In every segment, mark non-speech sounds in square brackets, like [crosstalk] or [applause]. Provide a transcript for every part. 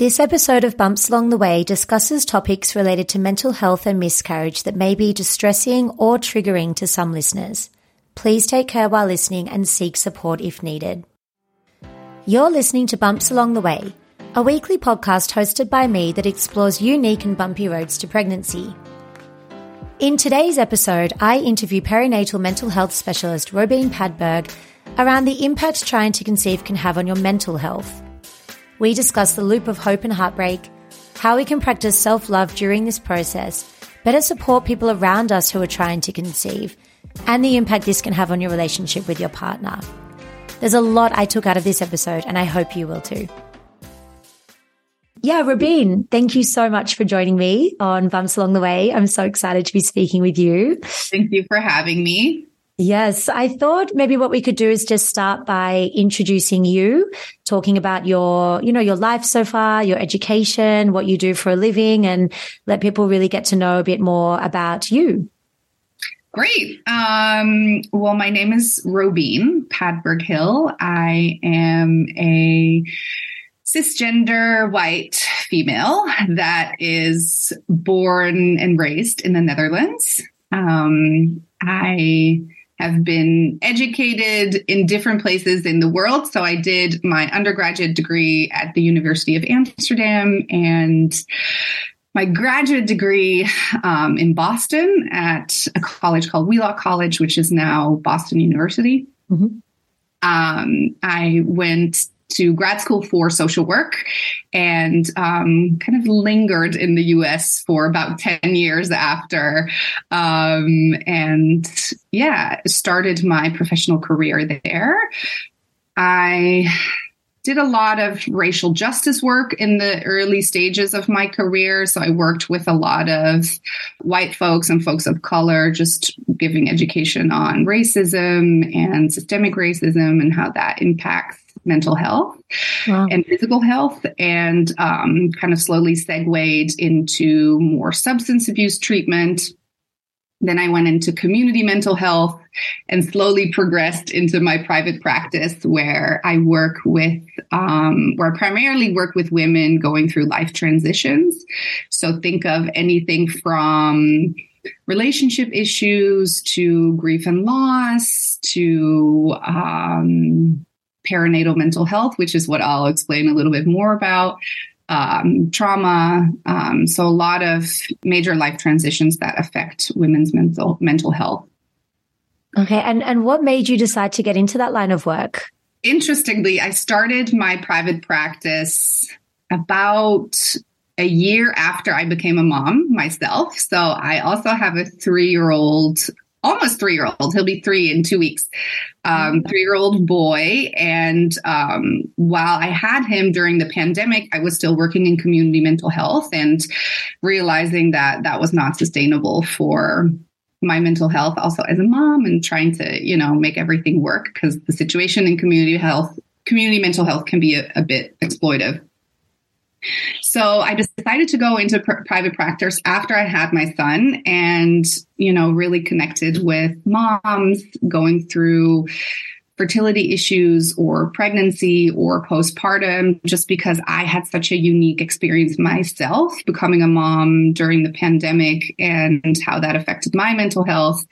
This episode of Bumps Along the Way discusses topics related to mental health and miscarriage that may be distressing or triggering to some listeners. Please take care while listening and seek support if needed. You're listening to Bumps Along the Way, a weekly podcast hosted by me that explores unique and bumpy roads to pregnancy. In today's episode, I interview perinatal mental health specialist Robine Padberg around the impact trying to conceive can have on your mental health we discuss the loop of hope and heartbreak, how we can practice self love during this process, better support people around us who are trying to conceive, and the impact this can have on your relationship with your partner. There's a lot I took out of this episode, and I hope you will too. Yeah, Robine, thank you so much for joining me on Bumps Along the Way. I'm so excited to be speaking with you. Thank you for having me. Yes, I thought maybe what we could do is just start by introducing you, talking about your, you know, your life so far, your education, what you do for a living, and let people really get to know a bit more about you. Great. Um, well, my name is Robine Padberg Hill. I am a cisgender white female that is born and raised in the Netherlands. Um, I have been educated in different places in the world. So I did my undergraduate degree at the University of Amsterdam and my graduate degree um, in Boston at a college called Wheelock College, which is now Boston University. Mm-hmm. Um, I went to grad school for social work and um, kind of lingered in the US for about 10 years after. Um, and yeah, started my professional career there. I did a lot of racial justice work in the early stages of my career. So I worked with a lot of white folks and folks of color, just giving education on racism and systemic racism and how that impacts mental health wow. and physical health, and um, kind of slowly segued into more substance abuse treatment. Then I went into community mental health and slowly progressed into my private practice where I work with, um, where I primarily work with women going through life transitions. So think of anything from relationship issues to grief and loss to um, perinatal mental health, which is what I'll explain a little bit more about. Um, trauma, um, so a lot of major life transitions that affect women's mental mental health. Okay, and and what made you decide to get into that line of work? Interestingly, I started my private practice about a year after I became a mom myself. So I also have a three year old almost three year old. He'll be three in two weeks. Um, three year old boy. And um, while I had him during the pandemic, I was still working in community mental health and realizing that that was not sustainable for my mental health also as a mom and trying to you know make everything work because the situation in community health community mental health can be a, a bit exploitive. So I decided to go into pr- private practice after I had my son and, you know, really connected with moms going through fertility issues or pregnancy or postpartum, just because I had such a unique experience myself becoming a mom during the pandemic and how that affected my mental health.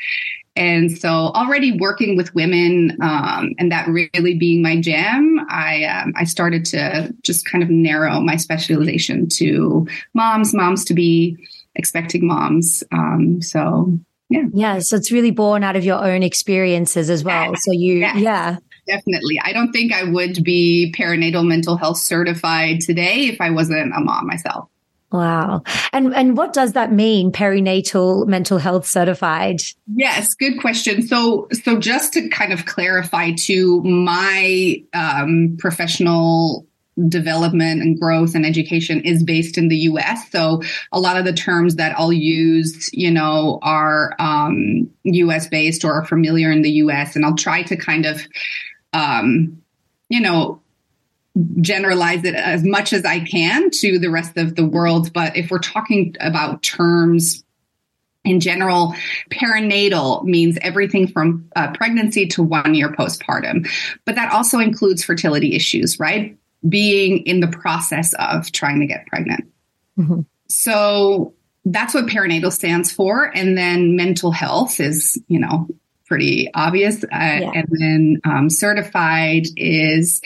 And so, already working with women um, and that really being my jam, I um, I started to just kind of narrow my specialization to moms, moms to be, expecting moms. Um, so yeah, yeah. So it's really born out of your own experiences as well. So you, yeah. yeah. Definitely. I don't think I would be perinatal mental health certified today if I wasn't a mom myself. Wow. And and what does that mean perinatal mental health certified? Yes, good question. So so just to kind of clarify to my um, professional development and growth and education is based in the US. So a lot of the terms that I'll use, you know, are um, US based or are familiar in the US and I'll try to kind of um, you know, generalize it as much as I can to the rest of the world. But if we're talking about terms in general, perinatal means everything from uh, pregnancy to one year postpartum. But that also includes fertility issues, right? Being in the process of trying to get pregnant. Mm-hmm. So that's what perinatal stands for. And then mental health is, you know, pretty obvious. Uh, yeah. And then um, certified is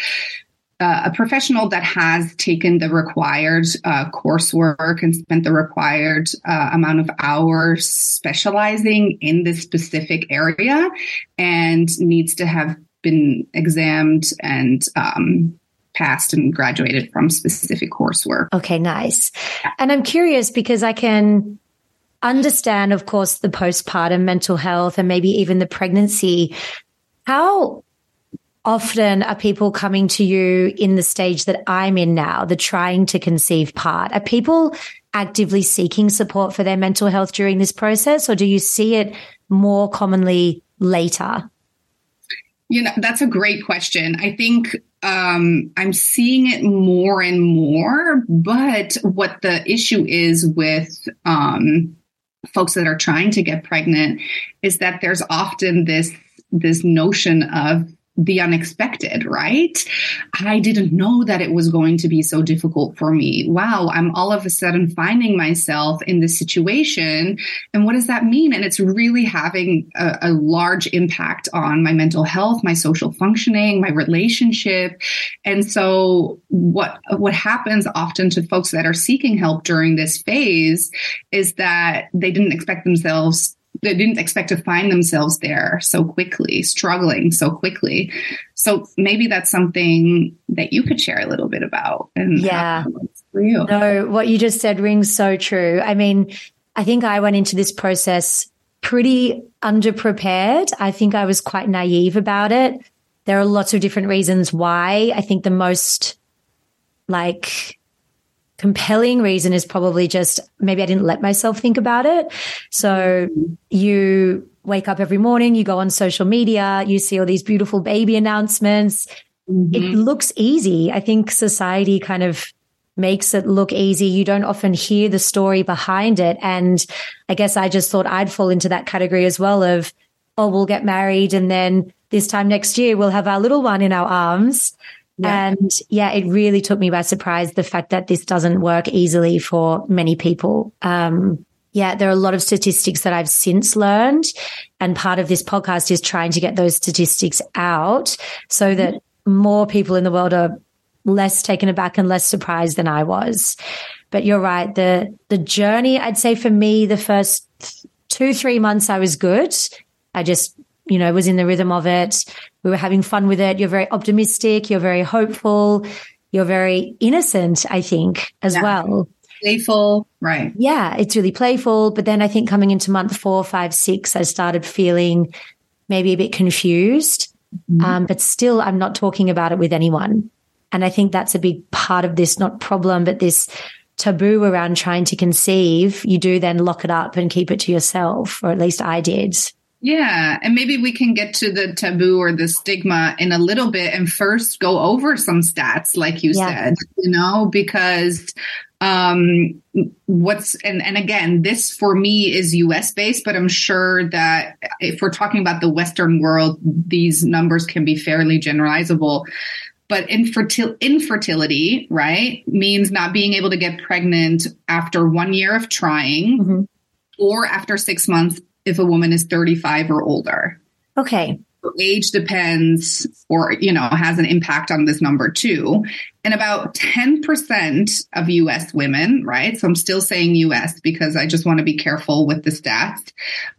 uh, a professional that has taken the required uh, coursework and spent the required uh, amount of hours specializing in this specific area and needs to have been examined and um, passed and graduated from specific coursework. Okay, nice. And I'm curious because I can understand, of course, the postpartum mental health and maybe even the pregnancy. How often are people coming to you in the stage that I'm in now, the trying to conceive part? Are people actively seeking support for their mental health during this process, or do you see it more commonly later? You know, that's a great question. I think um, I'm seeing it more and more, but what the issue is with um, folks that are trying to get pregnant is that there's often this this notion of the unexpected, right? I didn't know that it was going to be so difficult for me. Wow, I'm all of a sudden finding myself in this situation. And what does that mean? And it's really having a, a large impact on my mental health, my social functioning, my relationship. And so what, what happens often to folks that are seeking help during this phase is that they didn't expect themselves they didn't expect to find themselves there so quickly, struggling so quickly. So maybe that's something that you could share a little bit about. And yeah, for you. No, what you just said rings so true. I mean, I think I went into this process pretty underprepared. I think I was quite naive about it. There are lots of different reasons why. I think the most like compelling reason is probably just maybe I didn't let myself think about it. So you wake up every morning, you go on social media, you see all these beautiful baby announcements. Mm-hmm. It looks easy. I think society kind of makes it look easy. You don't often hear the story behind it. And I guess I just thought I'd fall into that category as well of, oh, we'll get married and then this time next year we'll have our little one in our arms. Yeah. And yeah, it really took me by surprise the fact that this doesn't work easily for many people. Um, yeah, there are a lot of statistics that I've since learned. And part of this podcast is trying to get those statistics out so that more people in the world are less taken aback and less surprised than I was. But you're right. The, the journey, I'd say for me, the first two, three months, I was good. I just, you know, was in the rhythm of it we were having fun with it. You're very optimistic. You're very hopeful. You're very innocent, I think, as yeah. well. Playful, right. Yeah, it's really playful. But then I think coming into month four, five, six, I started feeling maybe a bit confused. Mm-hmm. Um, but still, I'm not talking about it with anyone. And I think that's a big part of this, not problem, but this taboo around trying to conceive. You do then lock it up and keep it to yourself, or at least I did. Yeah. And maybe we can get to the taboo or the stigma in a little bit and first go over some stats, like you yeah. said, you know, because um what's and and again this for me is us based but i'm sure that if we're talking about the western world these numbers can be fairly generalizable but infertil- infertility right means not being able to get pregnant after one year of trying mm-hmm. or after six months if a woman is 35 or older. Okay. Age depends or, you know, has an impact on this number too. And about 10% of US women, right? So I'm still saying US because I just want to be careful with the stats.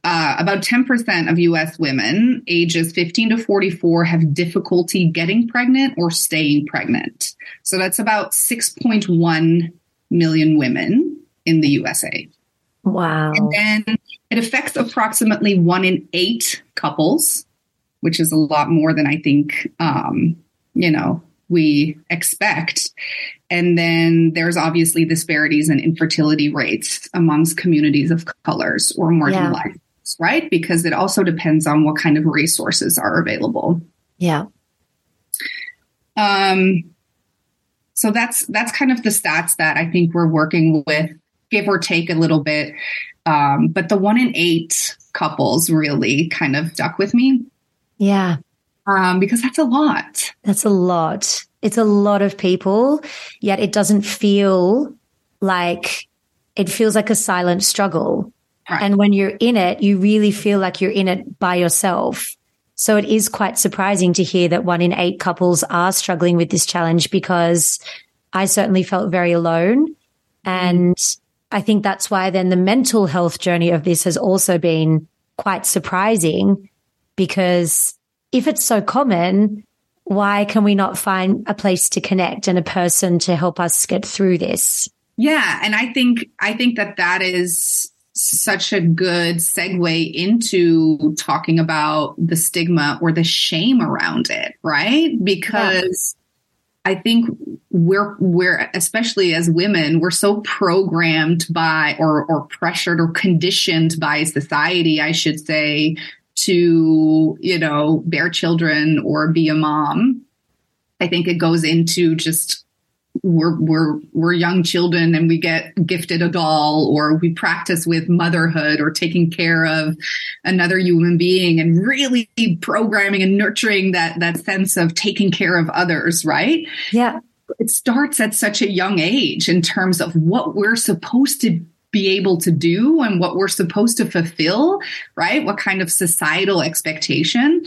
Uh, about 10% of US women ages 15 to 44 have difficulty getting pregnant or staying pregnant. So that's about 6.1 million women in the USA. Wow. And then it affects approximately one in eight couples, which is a lot more than I think, um, you know, we expect. And then there's obviously disparities in infertility rates amongst communities of colors or marginalized, yeah. right? Because it also depends on what kind of resources are available. Yeah. Um, so that's that's kind of the stats that I think we're working with give or take a little bit. Um, but the one in eight couples really kind of stuck with me. Yeah. Um, because that's a lot. That's a lot. It's a lot of people, yet it doesn't feel like it feels like a silent struggle. Right. And when you're in it, you really feel like you're in it by yourself. So it is quite surprising to hear that one in eight couples are struggling with this challenge because I certainly felt very alone. And I think that's why then the mental health journey of this has also been quite surprising because if it's so common, why can we not find a place to connect and a person to help us get through this? Yeah, and I think I think that that is such a good segue into talking about the stigma or the shame around it, right? Because I think we're we're especially as women we're so programmed by or or pressured or conditioned by society I should say to you know bear children or be a mom. I think it goes into just we're we're we're young children and we get gifted a doll or we practice with motherhood or taking care of another human being and really programming and nurturing that that sense of taking care of others right? Yeah. It starts at such a young age in terms of what we're supposed to be able to do and what we're supposed to fulfill, right? What kind of societal expectation.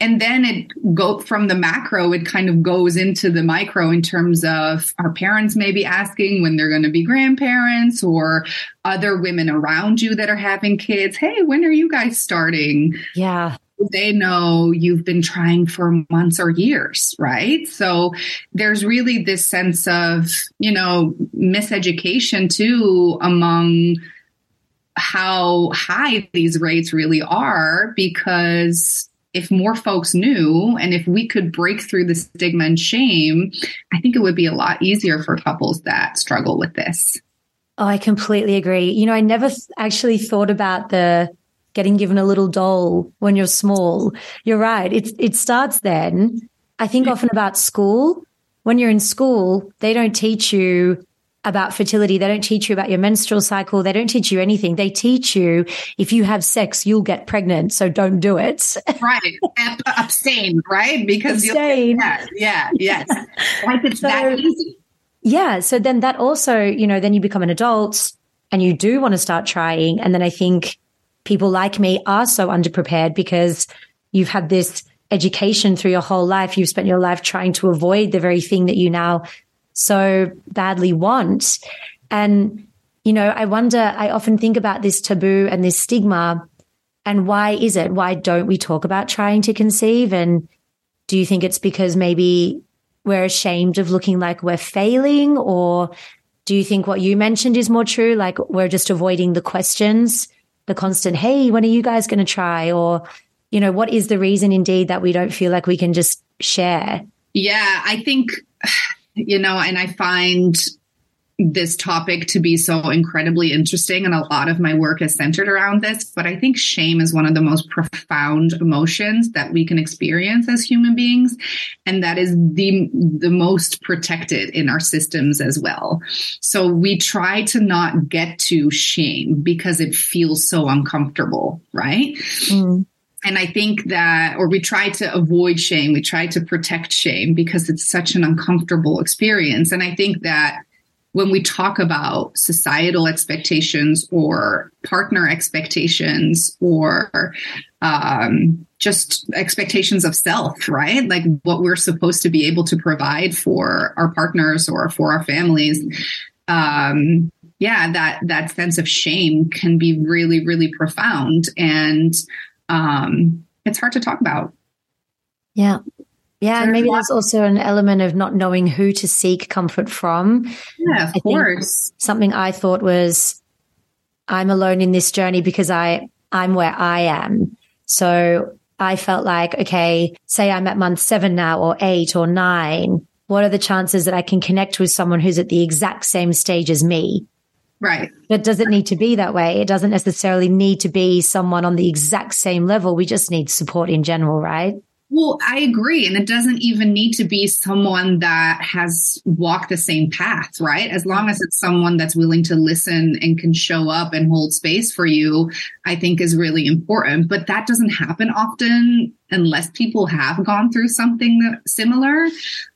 And then it go from the macro, it kind of goes into the micro in terms of our parents maybe asking when they're going to be grandparents or other women around you that are having kids. Hey, when are you guys starting? Yeah they know you've been trying for months or years, right? So there's really this sense of, you know, miseducation too among how high these rates really are because if more folks knew and if we could break through the stigma and shame, I think it would be a lot easier for couples that struggle with this. Oh, I completely agree. You know, I never actually thought about the getting given a little doll when you're small. You're right. It, it starts then. I think often about school. When you're in school, they don't teach you about fertility. They don't teach you about your menstrual cycle. They don't teach you anything. They teach you if you have sex, you'll get pregnant. So don't do it. right. Uh, abstain, right? Because Abstain. yeah, yeah, yes. like it's [laughs] so, that easy. Yeah. So then that also, you know, then you become an adult and you do want to start trying. And then I think people like me are so underprepared because you've had this education through your whole life. You've spent your life trying to avoid the very thing that you now so badly want. And, you know, I wonder, I often think about this taboo and this stigma. And why is it? Why don't we talk about trying to conceive? And do you think it's because maybe we're ashamed of looking like we're failing? Or do you think what you mentioned is more true? Like we're just avoiding the questions the constant, hey, when are you guys going to try? Or, you know, what is the reason indeed that we don't feel like we can just share? Yeah, I think, [sighs] you know, and I find this topic to be so incredibly interesting and a lot of my work is centered around this but i think shame is one of the most profound emotions that we can experience as human beings and that is the the most protected in our systems as well. So we try to not get to shame because it feels so uncomfortable right? Mm. And I think that, or we try to avoid shame, we try to protect shame because it's such an uncomfortable experience. And I think that when we talk about societal expectations or partner expectations or um, just expectations of self, right? Like what we're supposed to be able to provide for our partners or for our families. Um, yeah, that that sense of shame can be really, really profound, and um, it's hard to talk about. Yeah, yeah, and maybe there's also an element of not knowing who to seek comfort from. Yeah, of I course. Something I thought was I'm alone in this journey because I I'm where I am. So I felt like, okay, say I'm at month seven now or eight or nine. What are the chances that I can connect with someone who's at the exact same stage as me? Right. But does it need to be that way? It doesn't necessarily need to be someone on the exact same level. We just need support in general, right? Well, I agree. And it doesn't even need to be someone that has walked the same path, right? As long as it's someone that's willing to listen and can show up and hold space for you, I think is really important. But that doesn't happen often unless people have gone through something similar,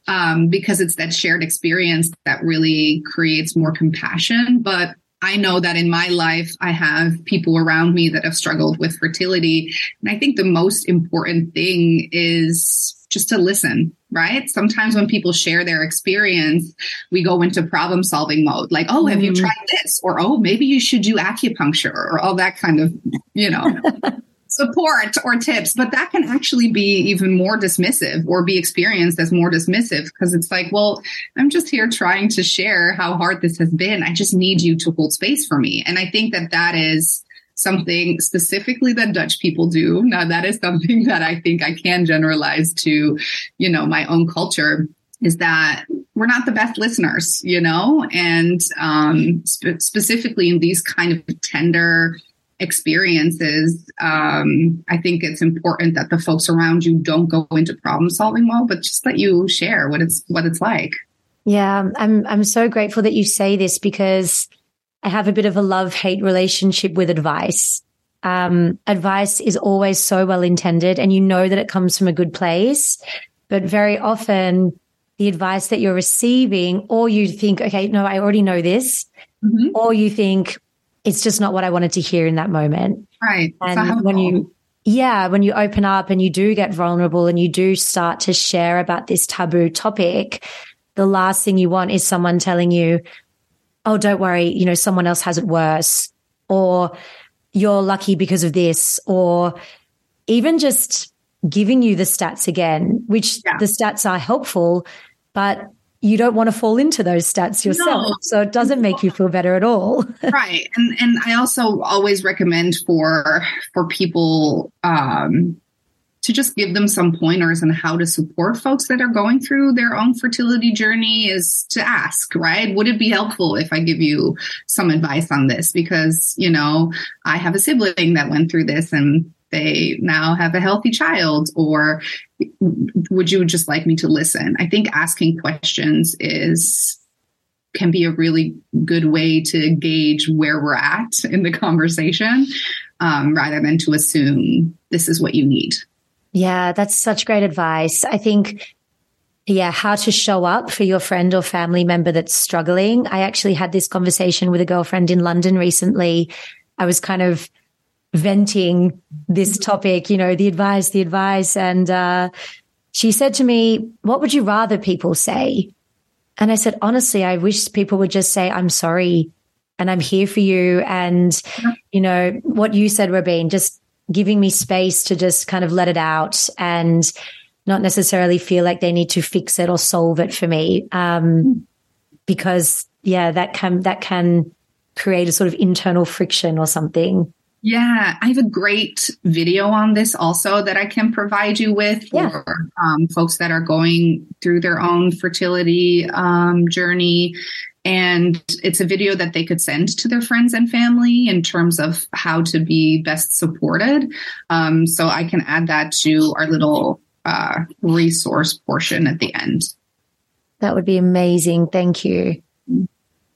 um, because it's that shared experience that really creates more compassion. But I know that in my life, I have people around me that have struggled with fertility. And I think the most important thing is just to listen, right? Sometimes when people share their experience, we go into problem solving mode, like, oh, have you mm-hmm. tried this? Or, oh, maybe you should do acupuncture or all that kind of, you know. [laughs] support or tips, but that can actually be even more dismissive or be experienced as more dismissive because it's like, well, I'm just here trying to share how hard this has been. I just need you to hold space for me. And I think that that is something specifically that Dutch people do. Now that is something [laughs] that I think I can generalize to, you know, my own culture is that we're not the best listeners, you know, and um, spe- specifically in these kind of tender, experiences, um, I think it's important that the folks around you don't go into problem solving mode, but just let you share what it's what it's like. Yeah, I'm I'm so grateful that you say this because I have a bit of a love hate relationship with advice. Um, advice is always so well intended, and you know that it comes from a good place, but very often the advice that you're receiving, or you think, okay, no, I already know this, mm-hmm. or you think, it's just not what I wanted to hear in that moment. Right. And when you, yeah, when you open up and you do get vulnerable and you do start to share about this taboo topic, the last thing you want is someone telling you, oh, don't worry, you know, someone else has it worse, or you're lucky because of this, or even just giving you the stats again, which yeah. the stats are helpful, but you don't want to fall into those stats yourself. No. So it doesn't make you feel better at all. [laughs] right. And and I also always recommend for for people um to just give them some pointers on how to support folks that are going through their own fertility journey is to ask, right? Would it be helpful if I give you some advice on this? Because, you know, I have a sibling that went through this and they now have a healthy child or would you just like me to listen i think asking questions is can be a really good way to gauge where we're at in the conversation um, rather than to assume this is what you need yeah that's such great advice i think yeah, how to show up for your friend or family member that's struggling. I actually had this conversation with a girlfriend in London recently. I was kind of venting this topic, you know, the advice, the advice. And uh, she said to me, What would you rather people say? And I said, Honestly, I wish people would just say, I'm sorry and I'm here for you. And, you know, what you said, Robine, just giving me space to just kind of let it out and not necessarily feel like they need to fix it or solve it for me. Um, because yeah, that can, that can create a sort of internal friction or something. Yeah, I have a great video on this also that I can provide you with for yeah. um, folks that are going through their own fertility um, journey. And it's a video that they could send to their friends and family in terms of how to be best supported. Um, so I can add that to our little uh, resource portion at the end. That would be amazing. Thank you.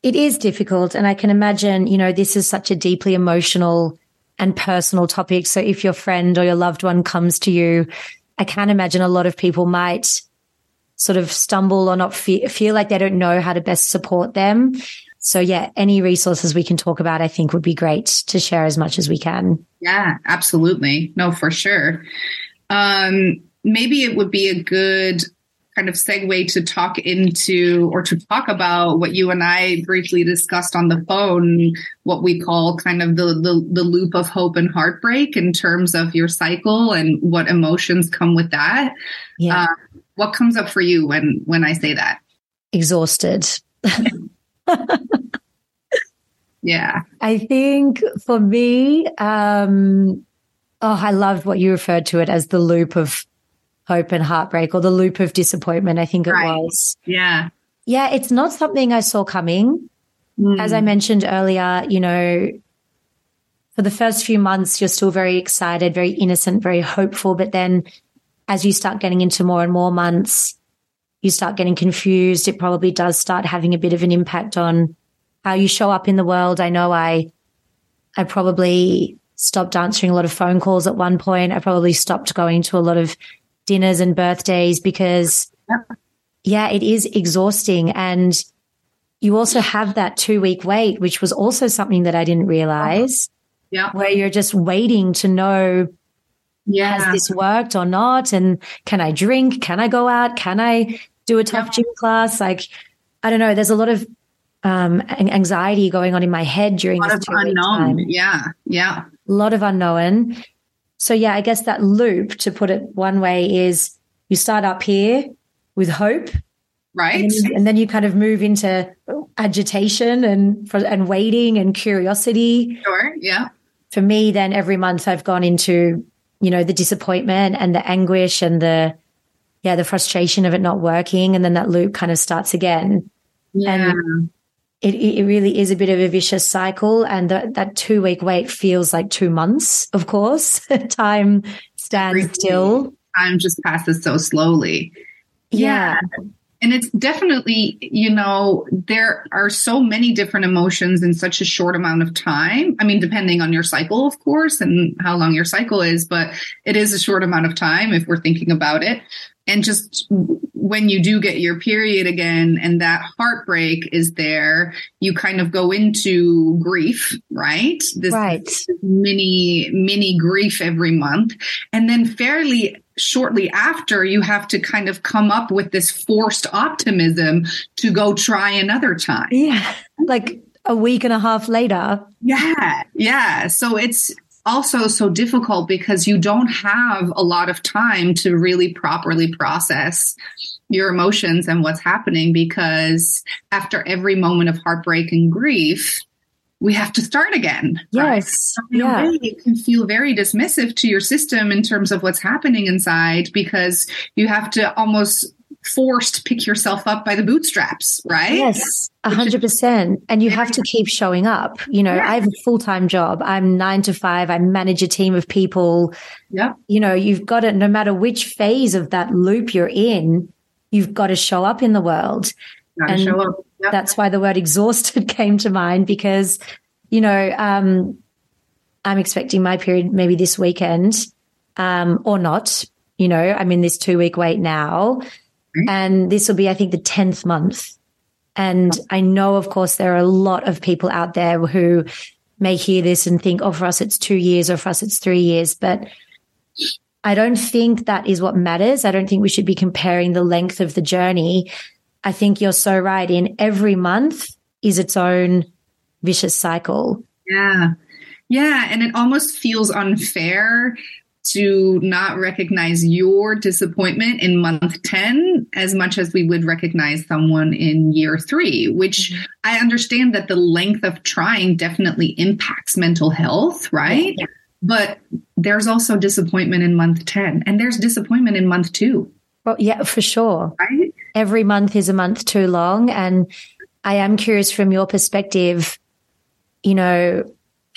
It is difficult. And I can imagine, you know, this is such a deeply emotional and personal topics. So if your friend or your loved one comes to you, I can imagine a lot of people might sort of stumble or not fe- feel like they don't know how to best support them. So yeah, any resources we can talk about, I think would be great to share as much as we can. Yeah, absolutely. No, for sure. Um, maybe it would be a good kind of segue to talk into or to talk about what you and I briefly discussed on the phone, what we call kind of the, the, the loop of hope and heartbreak in terms of your cycle and what emotions come with that. Yeah. Uh, what comes up for you when when I say that? Exhausted. [laughs] yeah. I think for me, um, oh, I loved what you referred to it as the loop of hope and heartbreak or the loop of disappointment, I think it right. was. Yeah. Yeah, it's not something I saw coming. Mm. As I mentioned earlier, you know, for the first few months, you're still very excited, very innocent, very hopeful. But then as you start getting into more and more months, you start getting confused. It probably does start having a bit of an impact on how you show up in the world. I know I, I probably stopped answering a lot of phone calls at one point. I probably stopped going to a lot of dinners and birthdays because yeah, it is exhausting. And you also have that two week wait, which was also something that I didn't realize. Yeah. Where you're just waiting to know yeah. has this worked or not? And can I drink? Can I go out? Can I do a tough yeah. gym class? Like, I don't know. There's a lot of um, anxiety going on in my head during a lot this of unknown. Time. Yeah. Yeah. A lot of unknown. So yeah, I guess that loop, to put it one way, is you start up here with hope. Right. And then, you, and then you kind of move into agitation and and waiting and curiosity. Sure. Yeah. For me, then every month I've gone into you know, the disappointment and the anguish and the, yeah, the frustration of it not working. And then that loop kind of starts again. Yeah. And it, it really is a bit of a vicious cycle. And the, that two week wait feels like two months, of course. [laughs] Time stands still. Time just passes so slowly. yeah. yeah and it's definitely you know there are so many different emotions in such a short amount of time i mean depending on your cycle of course and how long your cycle is but it is a short amount of time if we're thinking about it and just when you do get your period again and that heartbreak is there you kind of go into grief right? This right. mini mini grief every month. And then fairly shortly after you have to kind of come up with this forced optimism to go try another time. Yeah. Like a week and a half later. Yeah. Yeah. So it's also so difficult because you don't have a lot of time to really properly process your emotions and what's happening because after every moment of heartbreak and grief we have to start again. Yes. Right? yeah. Way, it can feel very dismissive to your system in terms of what's happening inside because you have to almost forced to pick yourself up by the bootstraps, right? Yes, a hundred percent. And you have to keep showing up. You know, yeah. I have a full time job. I'm nine to five. I manage a team of people. Yeah. You know, you've got to, no matter which phase of that loop you're in, you've got to show up in the world. and show up. Yep. That's why the word exhausted [laughs] came to mind because, you know, um, I'm expecting my period maybe this weekend, um, or not. You know, I'm in this two week wait now. Mm-hmm. And this will be, I think, the 10th month. And I know, of course, there are a lot of people out there who may hear this and think, oh, for us, it's two years or for us, it's three years. But I don't think that is what matters. I don't think we should be comparing the length of the journey. I think you're so right. In every month is its own vicious cycle. Yeah. Yeah. And it almost feels unfair to not recognize your disappointment in month 10 as much as we would recognize someone in year three, which mm-hmm. I understand that the length of trying definitely impacts mental health, right? Yeah. But there's also disappointment in month 10 and there's disappointment in month two. Well, yeah, for sure. Right? Every month is a month too long. And I am curious from your perspective, you know,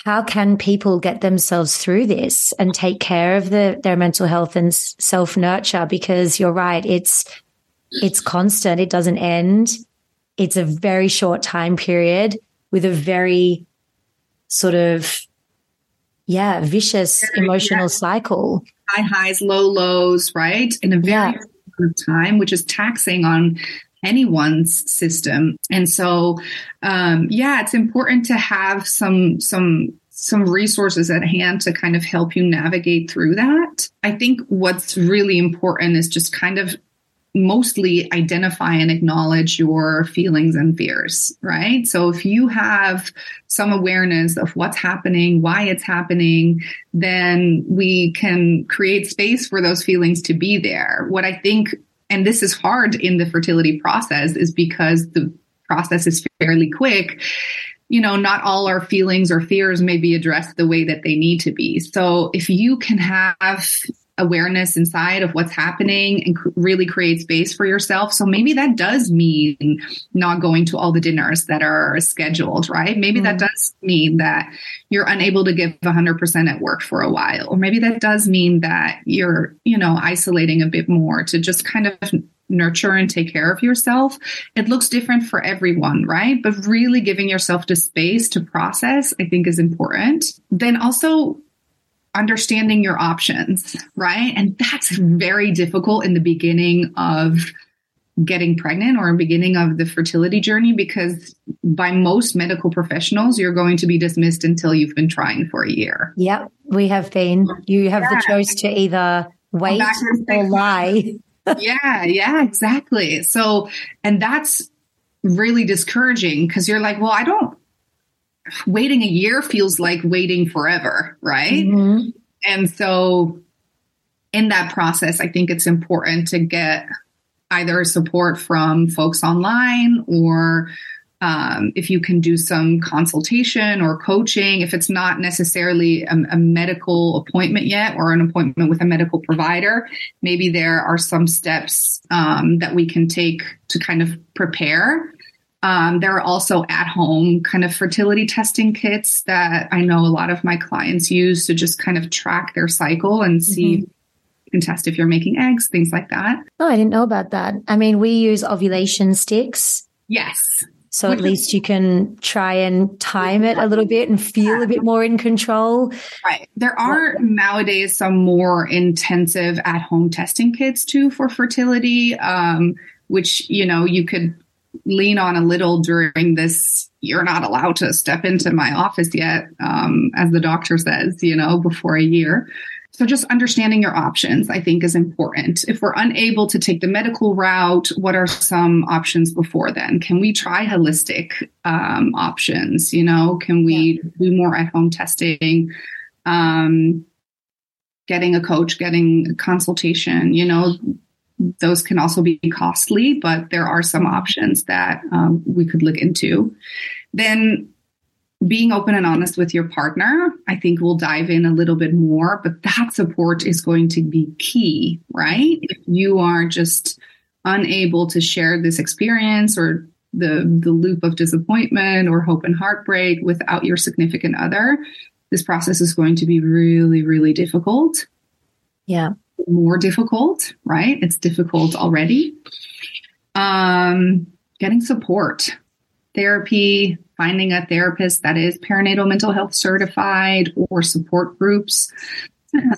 how can people get themselves through this and take care of the, their mental health and self nurture? Because you're right, it's it's constant. It doesn't end. It's a very short time period with a very sort of yeah vicious emotional yeah. cycle. High highs, low lows, right? In a very yeah. time, which is taxing on anyone's system. And so, um, yeah, it's important to have some some some resources at hand to kind of help you navigate through that. I think what's really important is just kind of mostly identify and acknowledge your feelings and fears, right? So if you have some awareness of what's happening, why it's happening, then we can create space for those feelings to be there. What I think, and this is hard in the fertility process, is because the process is fairly quick you know, not all our feelings or fears may be addressed the way that they need to be. So if you can have awareness inside of what's happening and cr- really create space for yourself. So maybe that does mean not going to all the dinners that are scheduled, right? Maybe mm-hmm. that does mean that you're unable to give 100% at work for a while. Or maybe that does mean that you're, you know, isolating a bit more to just kind of nurture and take care of yourself. It looks different for everyone, right? But really giving yourself the space to process, I think is important. Then also understanding your options, right? And that's very difficult in the beginning of getting pregnant or in beginning of the fertility journey because by most medical professionals you're going to be dismissed until you've been trying for a year. Yep, we have been. You have yeah. the choice to either wait or lie. [laughs] yeah, yeah, exactly. So, and that's really discouraging because you're like, well, I don't waiting a year feels like waiting forever, right? Mm-hmm. And so in that process, I think it's important to get either support from folks online or um, if you can do some consultation or coaching, if it's not necessarily a, a, medical appointment yet or an appointment with a medical provider, maybe there are some steps um, that we can take to kind of prepare um, there are also at home kind of fertility testing kits that I know a lot of my clients use to just kind of track their cycle and see. Mm-hmm. You can test if you're making eggs, things like that. Oh, I didn't know about that. I mean, we use ovulation sticks. Yes. So at least you can try and time it a little bit and feel a bit more in control. Right. There are nowadays some more intensive at home testing kits too for fertility, um, which, you know, you could lean on a little during this you're not allowed to step into my office yet um, as the doctor says you know before a year. So just understanding your options i think is important. If we're unable to take the medical route what are some options before then? Can we try holistic um, options? You know can we do more at home testing? Um, getting a coach getting a consultation you know those can also be costly, but there are some options that um, we could look into. Then being open and honest with your partner, I think we'll dive in a little bit more, but that support is going to be key, right? If you are just unable to share this experience or the the loop of disappointment or hope and heartbreak without your significant other, this process is going to be really, really difficult. Yeah more difficult, right? It's difficult already. Um, getting support, therapy, finding a therapist that is perinatal mental health certified or support groups.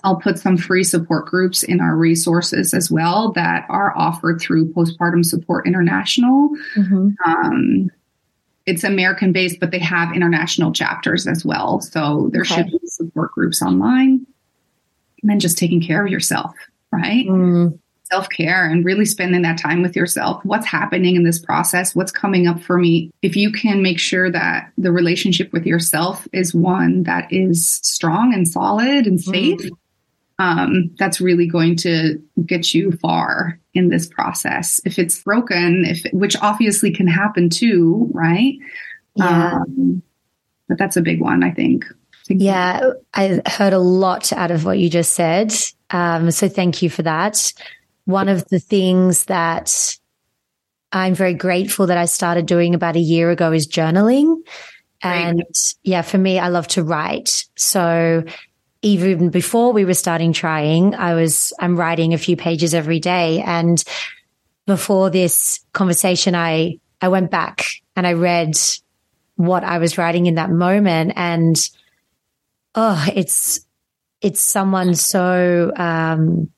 I'll put some free support groups in our resources as well that are offered through Postpartum Support International. Mm-hmm. Um, it's American based, but they have international chapters as well. So there okay. should be support groups online and then just taking care of yourself, right? Mm. Self care and really spending that time with yourself. What's happening in this process? What's coming up for me? If you can make sure that the relationship with yourself is one that is strong and solid and mm. safe, mm. um, that's really going to get you far in this process. If it's broken, if which obviously can happen too, right? Yeah. Um, but that's a big one, I think. Yeah, I heard a lot out of what you just said. Um, so thank you for that. One of the things that I'm very grateful that I started doing about a year ago is journaling. And yeah, for me, I love to write. So even before we were starting trying, I was, I'm writing a few pages every day. And before this conversation, I, I went back and I read what I was writing in that moment. And oh, it's, it's someone so, um,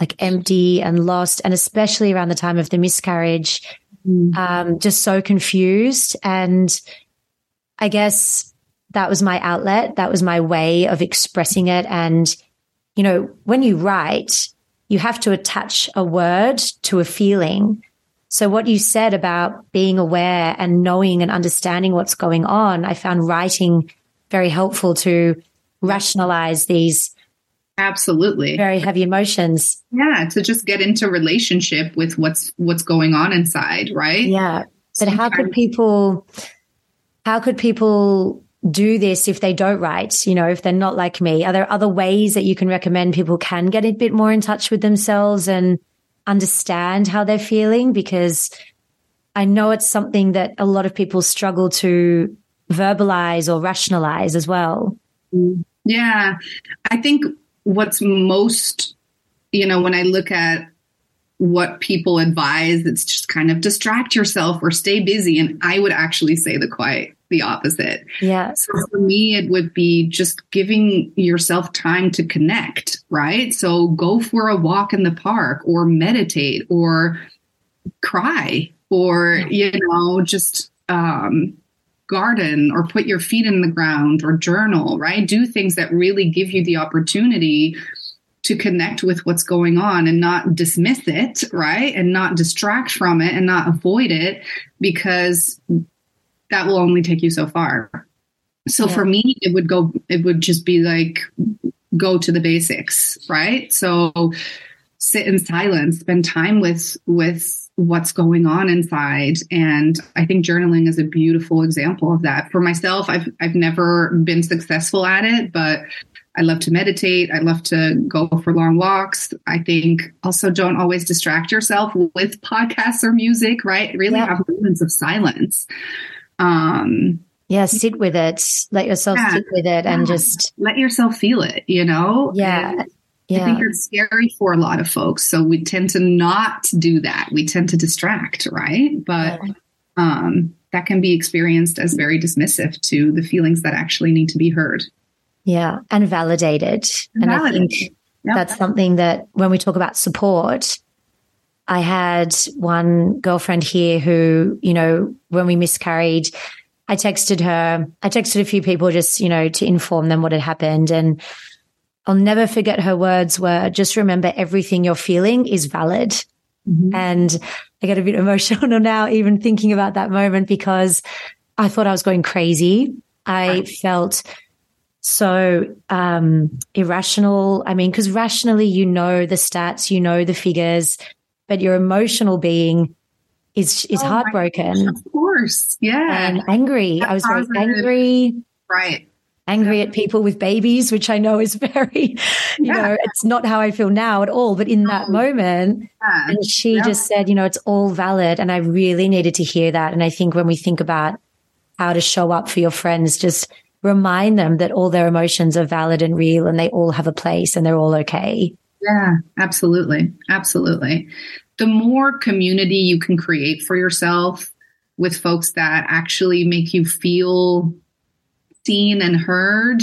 like empty and lost. And especially around the time of the miscarriage, mm. um, just so confused. And I guess that was my outlet. That was my way of expressing it. And, you know, when you write, you have to attach a word to a feeling. So what you said about being aware and knowing and understanding what's going on, I found writing very helpful to rationalize these absolutely. very heavy emotions. Yeah to just get into relationship with what's what's going on inside right? Yeah but how could people how could people do this if they don't write you know if they're not like me? Are there other ways that you can recommend people can get a bit more in touch with themselves and understand how they're feeling? Because i know it's something that a lot of people struggle to verbalize or rationalize as well mm-hmm. Yeah. I think what's most you know when i look at what people advise it's just kind of distract yourself or stay busy. And i would actually say the quiet the opposite. Yeah so for me it would be just giving yourself time to connect right? So go for a walk in the park or meditate or cry or you know just um garden or put your feet in the ground or journal, right? Do things that really give you the opportunity to connect with what's going on and not dismiss it, right? And not distract from it and not avoid it because that will only take you so far. So yeah. for me, it would go, it would just be like, go to the basics, right? So sit in silence, spend time with, with what's going on inside. And i think journaling is a beautiful example of that. For myself i've i've never been successful at it but i love to meditate. I love to go for long walks. I think also don't always distract yourself with podcasts or music right? Really yeah. have moments of silence. Um yeah sit with it. Let yourself yeah, sit with it and just let yourself feel it you know? Yeah. And yeah. I think it's scary for a lot of folks. So we tend to not do that. We tend to distract, right? But yeah. um, that can be experienced as very dismissive to the feelings that actually need to be heard. Yeah, and validated. And, and I think yep. that's something that when we talk about support, I had one girlfriend here who, you know, when we miscarried, I texted her, I texted a few people just, you know, to inform them what had happened. And I'll never forget her words were just remember everything you're feeling is valid. Mm-hmm. And I get a bit [laughs] emotional now, even thinking about that moment because I thought I was going crazy. I right. felt so um, irrational. I mean, because rationally, you know the stats, you know the figures, but your emotional being is is oh heartbroken. Of course, yeah, and angry. That's I was positive. very angry. Right angry at people with babies, which I know is [laughs] very, you yeah. know, it's not how I feel now at all. But in that moment, yeah. and she yeah. just said, you know, it's all valid. And I really needed to hear that. And I think when we think about how to show up for your friends, just remind them that all their emotions are valid and real and they all have a place and they're all okay. Yeah, absolutely. Absolutely. The more community you can create for yourself with folks that actually make you feel seen and heard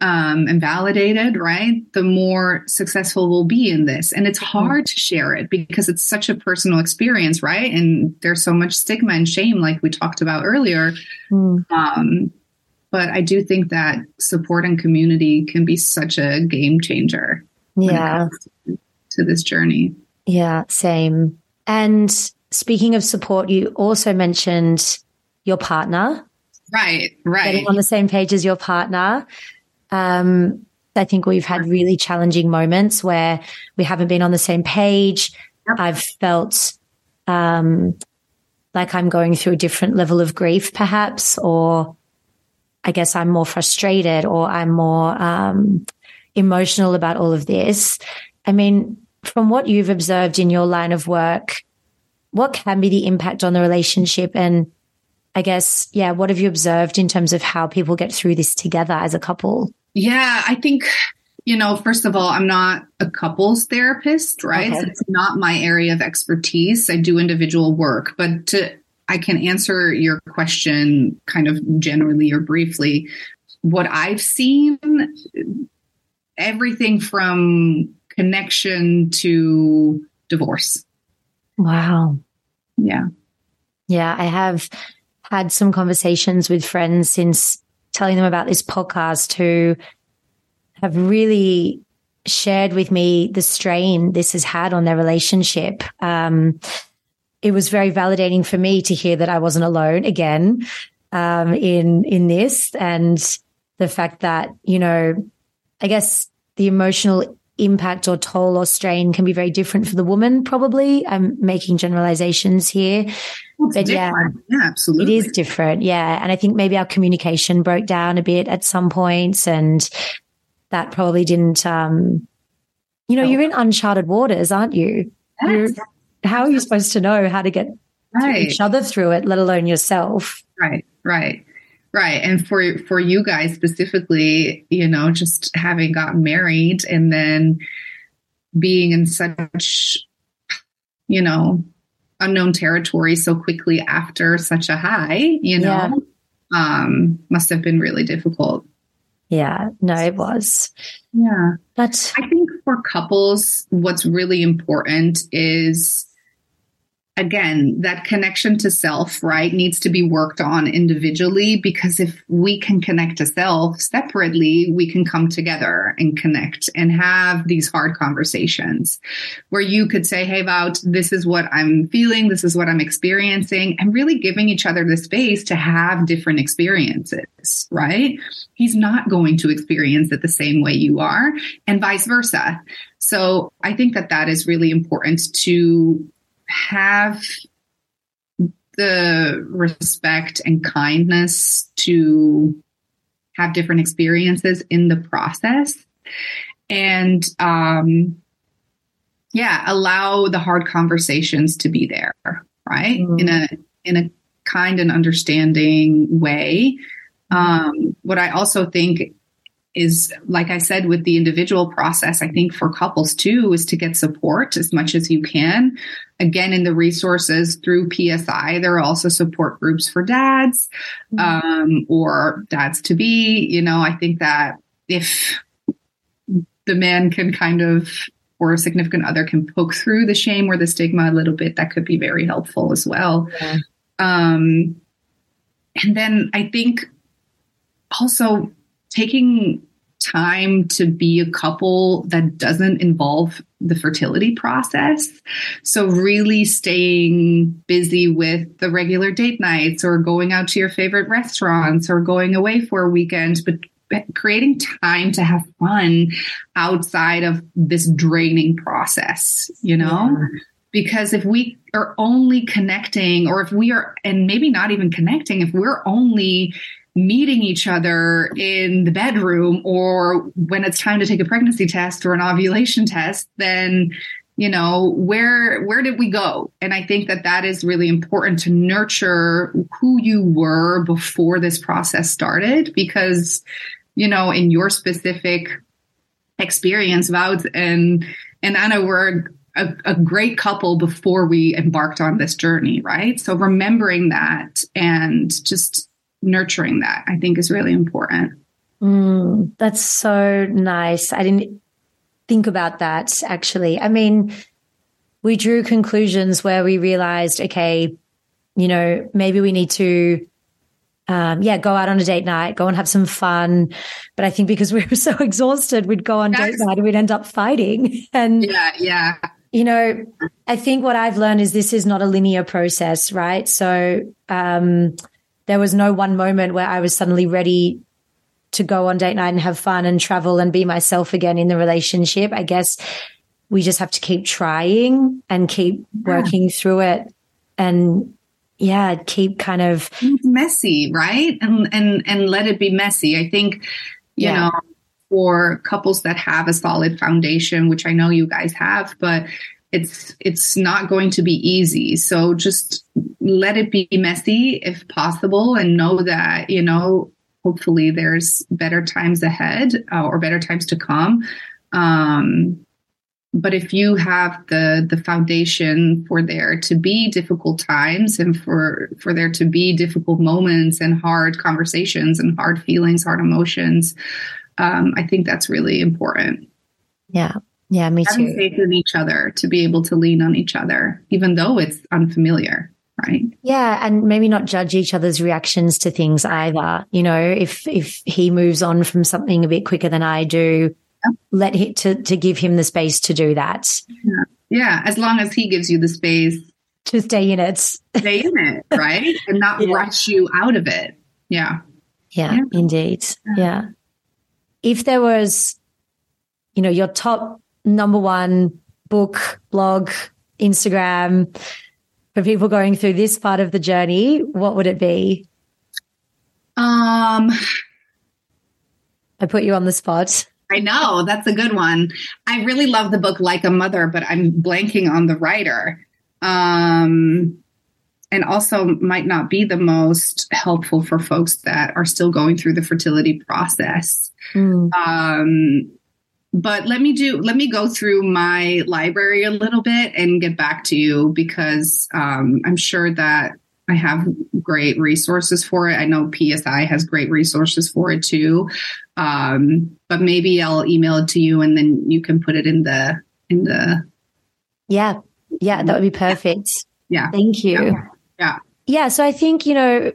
um, and validated, right, the more successful we'll be in this. And it's mm-hmm. hard to share it because it's such a personal experience, right? And there's so much stigma and shame, like we talked about earlier. Mm. Um, but I do think that support and community can be such a game changer. Yeah. To, to this journey. Yeah, same. And speaking of support, you also mentioned your partner Right, right. Getting on the same page as your partner. Um, I think we've had really challenging moments where we haven't been on the same page. Yep. I've felt um, like I'm going through a different level of grief, perhaps, or I guess I'm more frustrated or I'm more um, emotional about all of this. I mean, from what you've observed in your line of work, what can be the impact on the relationship? And I guess, yeah, what have you observed in terms of how people get through this together as a couple? Yeah, I think, you know, first of all, I'm not a couples therapist, right? Okay. So it's not my area of expertise. I do individual work, but to, I can answer your question kind of generally or briefly. What I've seen, everything from connection to divorce. Wow. Yeah. Yeah, I have had some conversations with friends since telling them about this podcast who have really shared with me the strain this has had on their relationship. Um, it was very validating for me to hear that I wasn't alone again um, in in this, and the fact that you know, I guess the emotional impact or toll or strain can be very different for the woman. Probably, I'm making generalizations here, It's but yeah, different. yeah, absolutely. it is different. Yeah. And I think maybe our communication broke down a bit at some points and that probably didn't, um, you know, you're in uncharted waters, aren't you? Yes. how are you supposed to know how to get right. each other through it, let alone yourself? Right, right, right. And for for you guys specifically, you know, just having gotten married and then being in such, you know, unknown territory so quickly after such a high, you know, um, must have been really difficult. Yeah. No, it was. Yeah. But I think for couples, what's really important is again, that connection to self, right, needs to be worked on individually because if we can connect to self separately, we can come together and connect and have these hard conversations where you could say, Hey, Wout, this is what I'm feeling, this is what I'm experiencing, and really giving each other the space to have different experiences, right? He's not going to experience it the same way you are, and vice versa. So I think that that is really important to have the respect and kindness to have different experiences in the process and um yeah allow the hard conversations to be there right Mm. in a in a kind and understanding way um what i also think is like I said with the individual process, I think for couples too is to get support as much as you can. Again, in the resources through PSI, there are also support groups for dads um, or dads to be. You know, I think that if the man can kind of or a significant other can poke through the shame or the stigma a little bit, that could be very helpful as well. Yeah. Um, and then I think also taking time to be a couple that doesn't involve the fertility process. So really staying busy with the regular date nights or going out to your favorite restaurants or going away for a weekend, but creating time to have fun outside of this draining process, you know? Because if we are only connecting, or if we are, and maybe not even connecting, if we're only meeting each other in the bedroom or when it's time to take a pregnancy test or an ovulation test, then you know where where did we go? And i think that that is really important to nurture who you were before this process started because you know in your specific experience Wout and and anna were a, a great couple before we embarked on this journey right? So remembering that and just nurturing that i think is really important Mm, that's so nice. I didn't think about that actually. I mean, we drew conclusions where we realized, okay, you know, maybe we need to, um, yeah, go out on a date night, go and have some fun. But I think because we were so [laughs] exhausted, we'd go on date night and we'd end up fighting. [laughs] And yeah yeah you know, I think what I've learned is this is not a linear process, right? So um, there was no one moment where I was suddenly ready to go on date night and have fun and travel and be myself again in the relationship. I guess we just have to keep trying and keep working through it and yeah, keep kind of it's messy, right? And and and let it be messy. I think, you Yeah. know, for couples that have a solid foundation, which I know you guys have, but it's it's not going to be easy. So just let it be messy if possible and know that you know hopefully there's better times ahead uh, or better times to come. Um, but if you have the the foundation for there to be difficult times and for for there to be difficult moments and hard conversations and hard feelings hard emotions um, i think that's really important. Yeah yeah, me Having too. faith in each other to be able to lean on each other, even though it's unfamiliar, right? Yeah, and maybe not judge each other's reactions to things either. You know, if if he moves on from something a bit quicker than I do, let him to to give him the space to do that. Yeah. yeah, as long as he gives you the space to stay in it, stay in it, [laughs] right, and not yeah. rush you out of it. Yeah. yeah, yeah, indeed. Yeah. If there was, you know, your top number one book, blog, Instagram for people going through this part of the journey, what would it be? Um, I put you on the spot. I know that's a good one. I really love the book Like a Mother, but I'm blanking on the writer. Um, and also might not be the most helpful for folks that are still going through the fertility process. Mm. Um, but let me do let me go through my library a little bit and get back to you because um, i'm sure that i have great resources for it. I know psi has great resources for it too. Um, but maybe i'll email it to you and then you can put it in the in the yeah. Yeah that would be perfect. Yeah. Thank you. Yeah, yeah. yeah so i think you know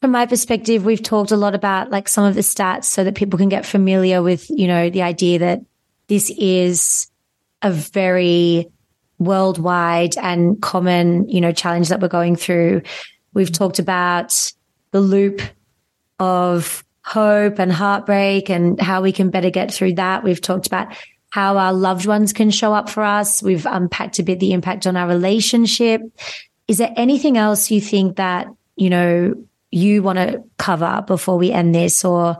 from my perspective, we've talked a lot about like some of the stats so that people can get familiar with, you know, the idea that this is a very worldwide and common, you know, challenge that we're going through. We've talked about the loop of hope and heartbreak and how we can better get through that. We've talked about how our loved ones can show up for us. We've unpacked a bit the impact on our relationship. Is there anything else you think that, you know, you want to cover before we end this or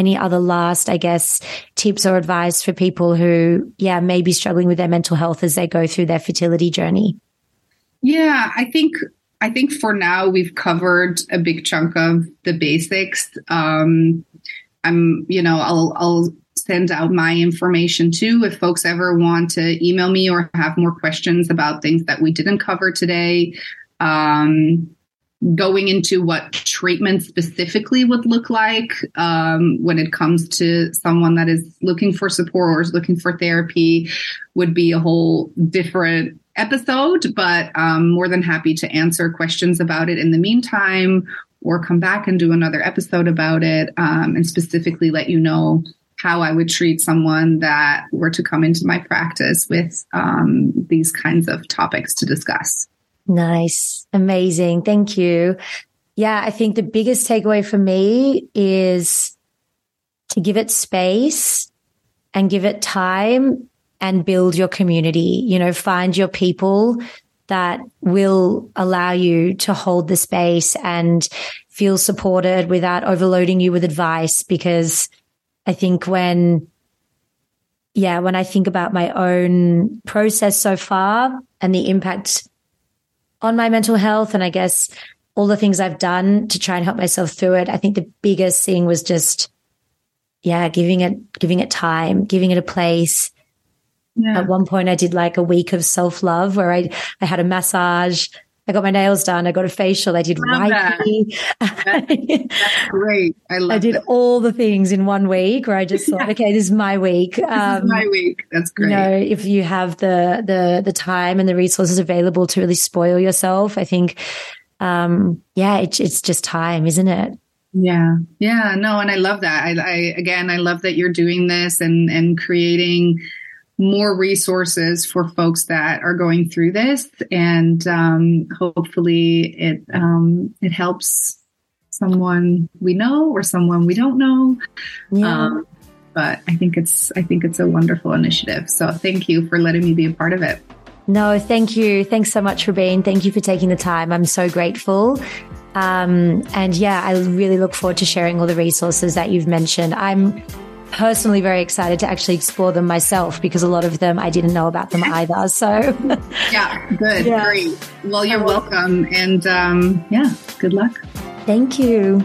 any other last, I guess, tips or advice for people who, yeah, may be struggling with their mental health as they go through their fertility journey? Yeah, I think I think for now we've covered a big chunk of the basics. Um, I'm, you know, I'll I'll send out my information too if folks ever want to email me or have more questions about things that we didn't cover today. Um, going into what treatment specifically would look like um, when it comes to someone that is looking for support or is looking for therapy would be a whole different episode, but um, more than happy to answer questions about it in the meantime or come back and do another episode about it um, and specifically let you know how I would treat someone that were to come into my practice with um, these kinds of topics to discuss. Nice. Amazing. Thank you. Yeah, I think the biggest takeaway for me is to give it space and give it time and build your community. You know, find your people that will allow you to hold the space and feel supported without overloading you with advice. Because I think when, yeah, when I think about my own process so far and the impact on my mental health and I guess all the things I've done to try and help myself through it. I think the biggest thing was just, yeah, giving it, giving it time, giving it a place. Yeah. At one point I did like a week of self love where I, I had a massage. I got my nails done. I got a facial. I did Reiki. That's, [laughs] that's, great. I love I did that. all the things in one week where I just thought, yeah. okay, this is my week. Um, this is my week. That's great. You know, if you have the, the, the time and the resources available to really spoil yourself, I think, um, yeah, it, it's just time, isn't it? Yeah. Yeah. No. And I love that. I, I, again, I love that you're doing this and, and creating, more resources for folks that are going through this, and um, hopefully it um, it helps someone we know or someone we don't know. Yeah. Um, but I think it's I think it's a wonderful initiative. So thank you for letting me be a part of it. No, thank you. Thanks so much for being. Thank you for taking the time. I'm so grateful. Um, and yeah, I really look forward to sharing all the resources that you've mentioned. I'm personally very excited to actually explore them myself because a lot of them I didn't know about them either. [laughs] So, yeah, good, yeah. great. Well, you're welcome. And um, yeah, good luck. Thank you.